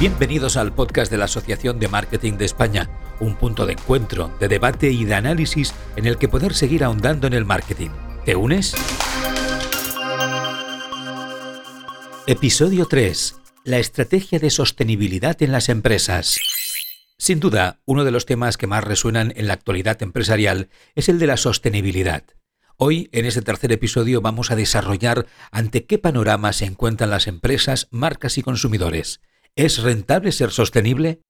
Bienvenidos al podcast de la Asociación de Marketing de España, un punto de encuentro, de debate y de análisis en el que poder seguir ahondando en el marketing. ¿Te unes? Episodio 3. La estrategia de sostenibilidad en las empresas. Sin duda, uno de los temas que más resuenan en la actualidad empresarial es el de la sostenibilidad. Hoy, en este tercer episodio, vamos a desarrollar ante qué panorama se encuentran las empresas, marcas y consumidores. ¿Es rentable ser sostenible?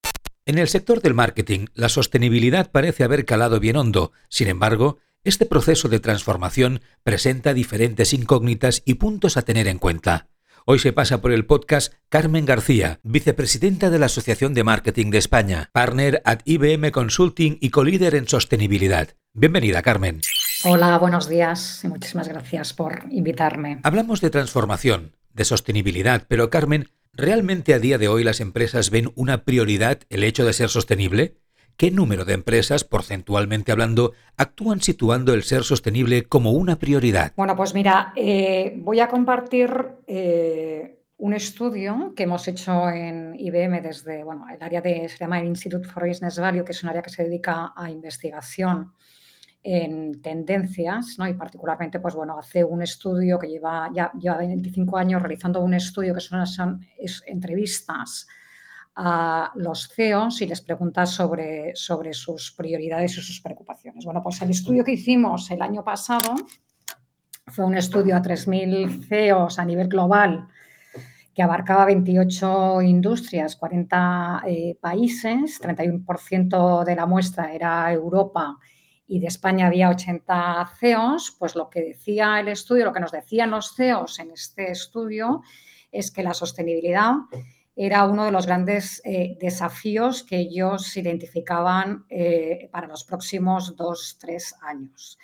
En el sector del marketing, la sostenibilidad parece haber calado bien hondo. Sin embargo, este proceso de transformación presenta diferentes incógnitas y puntos a tener en cuenta. Hoy se pasa por el podcast Carmen García, vicepresidenta de la Asociación de Marketing de España, partner at IBM Consulting y colíder en sostenibilidad. Bienvenida, Carmen. Hola, buenos días y muchísimas gracias por invitarme. Hablamos de transformación, de sostenibilidad, pero Carmen, ¿realmente a día de hoy las empresas ven una prioridad el hecho de ser sostenible? ¿Qué número de empresas, porcentualmente hablando, actúan situando el ser sostenible como una prioridad? Bueno, pues mira, eh, voy a compartir eh, un estudio que hemos hecho en IBM desde, bueno, el área de, se llama el Institute for Business Value, que es un área que se dedica a investigación en tendencias, ¿no? y particularmente, pues bueno, hace un estudio que lleva ya lleva 25 años realizando un estudio que son, entrevistas a los CEOs y les pregunta sobre, sobre sus prioridades y sus preocupaciones. Bueno, pues el estudio que hicimos el año pasado fue un estudio a 3.000 CEOs a nivel global que abarcaba 28 industrias, 40 eh, países, 31% de la muestra era Europa y de España había 80 CEOs, pues lo que decía el estudio, lo que nos decían los CEOs en este estudio es que la sostenibilidad era uno de los grandes eh, desafíos que ellos identificaban eh, para los próximos dos, tres años.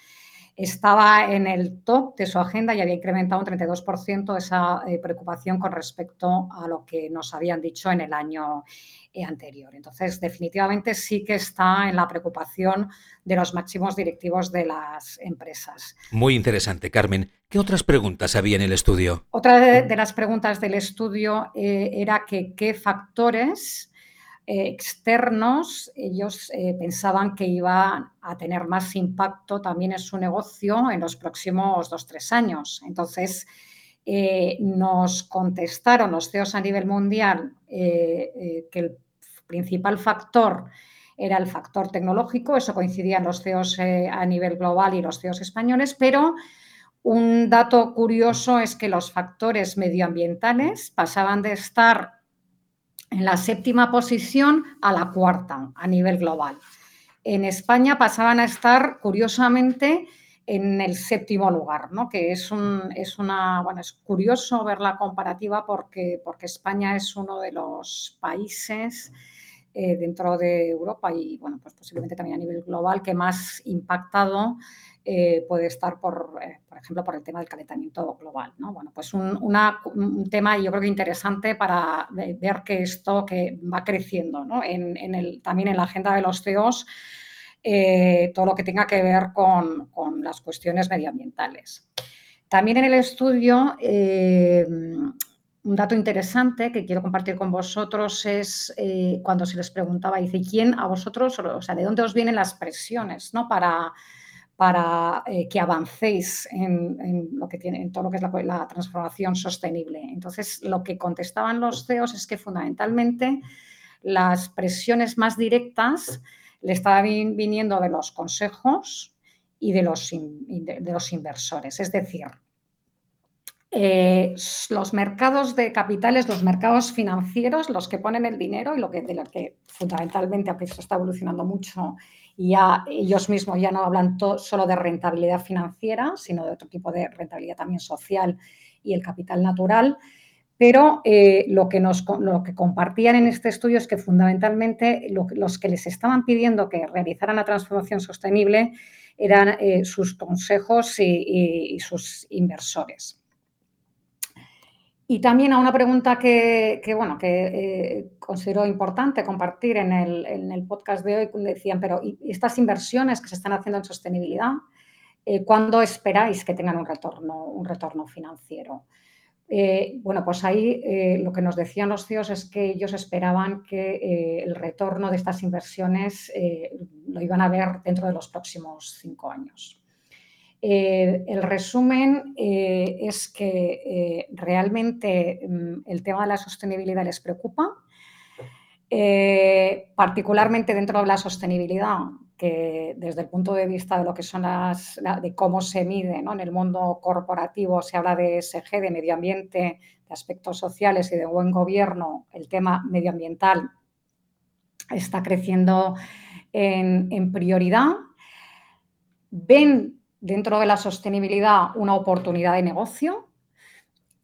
Estaba en el top de su agenda y había incrementado un 32% esa eh, preocupación con respecto a lo que nos habían dicho en el año anterior. Entonces, definitivamente sí que está en la preocupación de los máximos directivos de las empresas. Muy interesante, Carmen. ¿Qué otras preguntas había en el estudio? Otra de, las preguntas del estudio eh, era que qué factores eh, externos ellos eh, pensaban que iban a tener más impacto también en su negocio en los próximos dos, tres años. Entonces, nos contestaron los CEOs a nivel mundial que el principal factor era el factor tecnológico, eso coincidía en los CEOs eh, a nivel global y los CEOs españoles, pero un dato curioso es que los factores medioambientales pasaban de estar en la séptima posición a la cuarta a nivel global. En España pasaban a estar, curiosamente, en el séptimo lugar, ¿no? que es, un, es una, bueno, es curioso ver la comparativa porque, porque España es uno de los países eh, dentro de Europa y, bueno, pues posiblemente también a nivel global, que más impactado eh, puede estar, por, eh, por ejemplo, por el tema del calentamiento global. ¿no? Bueno, pues un, un, tema yo creo que interesante para ver que esto que va creciendo ¿no? en, en el, también en la agenda de los CEOs, todo lo que tenga que ver con, con, las cuestiones medioambientales. También en el estudio un dato interesante que quiero compartir con vosotros es eh, cuando se les preguntaba, dice, ¿quién a vosotros, o sea, de dónde os vienen las presiones ¿no? para, para eh, que avancéis en, lo que tiene, en todo lo que es la, transformación sostenible? Entonces, lo que contestaban los CEOs es que fundamentalmente las presiones más directas le estaban viniendo de los consejos y de los, inversores. Es decir, eh, los mercados de capitales, los mercados financieros, los que ponen el dinero y lo que, de lo que fundamentalmente se está evolucionando mucho ya ellos mismos ya no hablan solo de rentabilidad financiera, sino de otro tipo de rentabilidad también social y el capital natural. Pero eh, lo, que nos, lo que compartían en este estudio es que fundamentalmente los que les estaban pidiendo que realizaran la transformación sostenible eran eh, sus consejos y sus inversores. Y también a una pregunta que, bueno, que eh, considero importante compartir en el, podcast de hoy, decían, pero ¿y estas inversiones que se están haciendo en sostenibilidad, eh, cuándo esperáis que tengan un retorno, un retorno financiero? Eh, bueno, pues ahí lo que nos decían los CEOs es que ellos esperaban que el retorno de estas inversiones lo iban a ver dentro de los próximos cinco años. El resumen es que realmente mm, el tema de la sostenibilidad les preocupa, particularmente dentro de la sostenibilidad, que desde el punto de vista de lo que son las, de cómo se mide en el mundo corporativo, se habla de SG, de medio ambiente, de aspectos sociales y de buen gobierno, el tema medioambiental está creciendo en, prioridad. Ven dentro de la sostenibilidad una oportunidad de negocio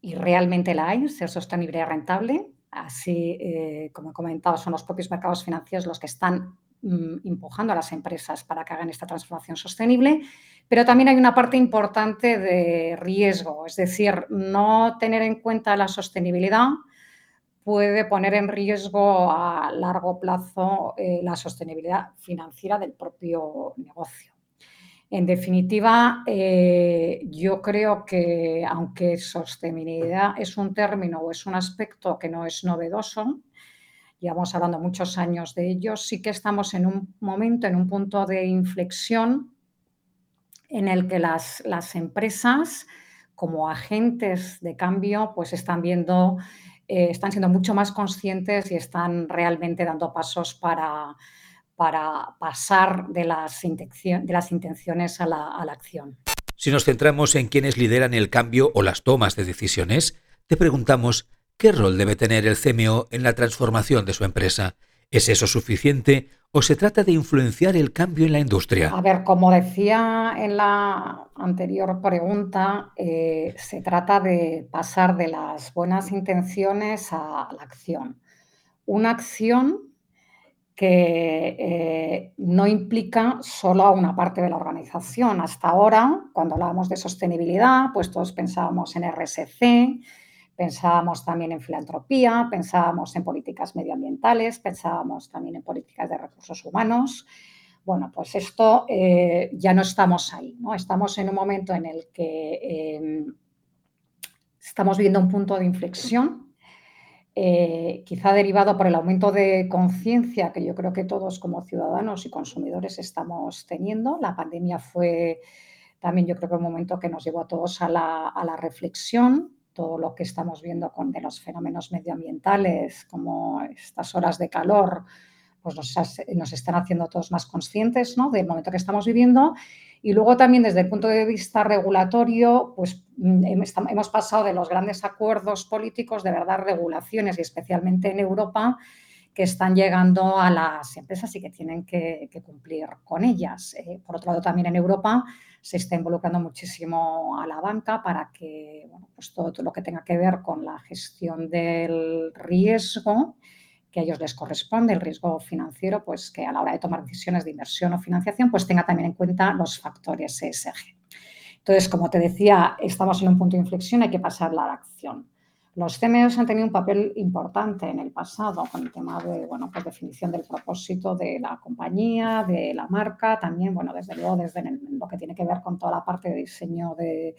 y realmente la hay, ser sostenible y rentable. Así, eh, como he comentado, son los propios mercados financieros los que están Mm, empujando a las empresas para que hagan esta transformación sostenible, pero también hay una parte importante de riesgo, es decir, no tener en cuenta la sostenibilidad puede poner en riesgo a largo plazo eh, la sostenibilidad financiera del propio negocio. En definitiva, eh, yo creo que aunque sostenibilidad es un término o es un aspecto que no es novedoso, llevamos hablando muchos años de ellos, sí que estamos en un momento, en un punto de inflexión en el que las, las empresas como agentes de cambio pues están viendo, eh, están siendo mucho más conscientes y están realmente dando pasos para, para pasar de las, de las intenciones a la, a la acción. Si nos centramos en quienes lideran el cambio o las tomas de decisiones, te preguntamos ¿Qué rol debe tener el CMO en la transformación de su empresa? ¿Es eso suficiente o se trata de influenciar el cambio en la industria? A ver, como decía en la anterior pregunta, eh, se trata de pasar de las buenas intenciones a la acción. Una acción que eh, no implica solo a una parte de la organización. Hasta ahora, cuando hablábamos de sostenibilidad, pues todos pensábamos en RSC, Pensábamos también en filantropía, pensábamos en políticas medioambientales, pensábamos también en políticas de recursos humanos. Bueno, pues esto eh, ya no estamos ahí, ¿no? Estamos en un momento en el que em, estamos viendo un punto de inflexión, eh, quizá derivado por el aumento de conciencia que yo creo que todos como ciudadanos y consumidores estamos teniendo. La pandemia fue también yo creo que un momento que nos llevó a todos a la, a la reflexión, todo lo que estamos viendo con de los fenómenos medioambientales, como estas horas de calor, pues nos, están haciendo todos más conscientes ¿no? del momento que estamos viviendo. Y luego también desde el punto de vista regulatorio, pues mm, hemos pasado de los grandes acuerdos políticos, de verdad, regulaciones, y especialmente en Europa, que están llegando a las empresas y que tienen que, cumplir con ellas. Eh, por otro lado, también en Europa se está involucrando muchísimo a la banca para que pues todo, lo que tenga que ver con la gestión del riesgo que a ellos les corresponde, el riesgo financiero, pues que a la hora de tomar decisiones de inversión o financiación, pues tenga también en cuenta los factores ESG. Entonces, como te decía, estamos en un punto de inflexión, hay que pasar a la acción. Los CMOs han tenido un papel importante en el pasado con el tema de, bueno, pues definición del propósito de la compañía, de la marca, también, bueno, desde luego desde lo que tiene que ver con toda la parte de diseño de,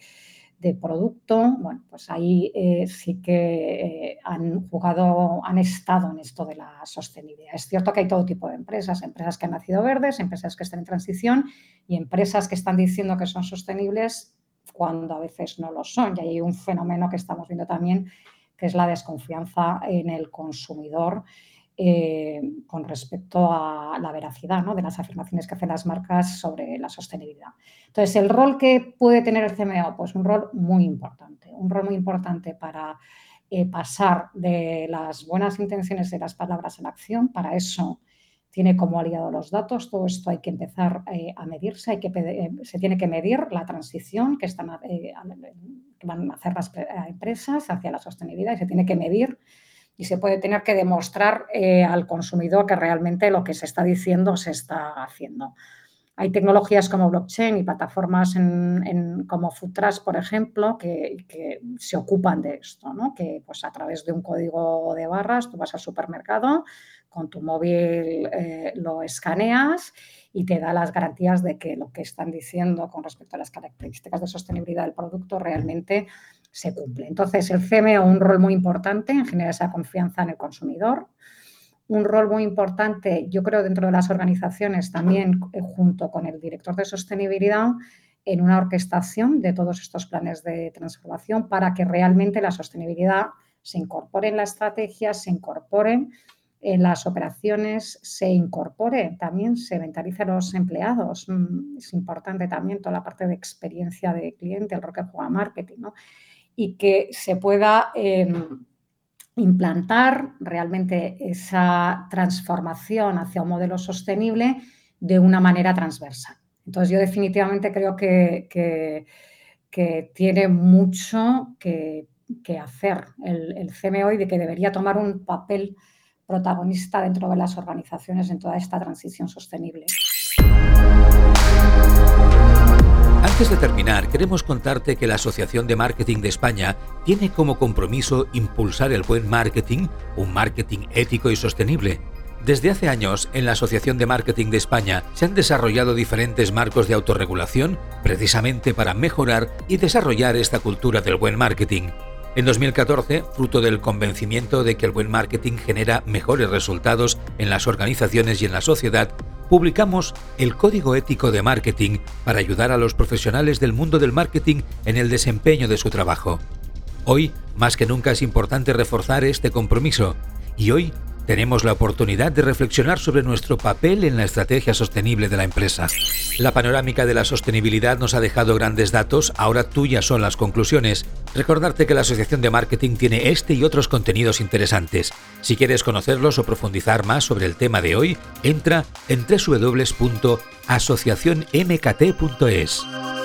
producto, bueno, pues ahí eh, sí que eh, han jugado, han estado en esto de la sostenibilidad. Es cierto que hay todo tipo de empresas, empresas que han nacido verdes, empresas que están en transición y empresas que están diciendo que son sostenibles cuando a veces no lo son. Y hay un fenómeno que estamos viendo también, que es la desconfianza en el consumidor eh, con respecto a la veracidad de las afirmaciones que hacen las marcas sobre la sostenibilidad. Entonces, el rol que puede tener el CMO, pues un rol muy importante, un rol muy importante para eh, pasar de las buenas intenciones de las palabras a la acción. Para eso tiene como aliado los datos. Todo esto hay que empezar eh, a medirse, hay que, se tiene que medir la transición que, están, que van a hacer las empresas hacia la sostenibilidad y se tiene que medir y se puede tener que demostrar al consumidor que realmente lo que se está diciendo se está haciendo. Hay tecnologías como blockchain y plataformas como Futras, por ejemplo, que, que, se ocupan de esto, ¿no? que pues a través de un código de barras tú vas al supermercado, con tu móvil eh, lo escaneas y te da las garantías de que lo que están diciendo con respecto a las características de sostenibilidad del producto realmente se cumple. Entonces, el CMO un rol muy importante en generar esa confianza en el consumidor, un rol muy importante, yo creo, dentro de las organizaciones también eh, junto con el director de sostenibilidad en una orquestación de todos estos planes de transformación para que realmente la sostenibilidad se incorpore en la estrategia, se incorpore en las operaciones, se incorpore también, se mentalice a los empleados. Mm, es importante también toda la parte de experiencia de cliente, el rol que juega marketing, ¿no? Y que se pueda em, implantar realmente esa transformación hacia un modelo sostenible de una manera transversal. Entonces, yo definitivamente creo que, que, tiene mucho que, hacer el, el, CMO y de que debería tomar un papel protagonista dentro de las organizaciones en toda esta transición sostenible. Antes de terminar, queremos contarte que la Asociación de Marketing de España tiene como compromiso impulsar el buen marketing, un marketing ético y sostenible. Desde hace años, en la Asociación de Marketing de España se han desarrollado diferentes marcos de autorregulación precisamente para mejorar y desarrollar esta cultura del buen marketing. En 2014, fruto del convencimiento de que el buen marketing genera mejores resultados en las organizaciones y en la sociedad, publicamos el Código Ético de Marketing para ayudar a los profesionales del mundo del marketing en el desempeño de su trabajo. Hoy, más que nunca, es importante reforzar este compromiso y hoy tenemos la oportunidad de reflexionar sobre nuestro papel en la estrategia sostenible de la empresa. La panorámica de la sostenibilidad nos ha dejado grandes datos, ahora tuyas son las conclusiones. Recordarte que la Asociación de Marketing tiene este y otros contenidos interesantes. Si quieres conocerlos o profundizar más sobre el tema de hoy, entra en www.asociacionmkt.es.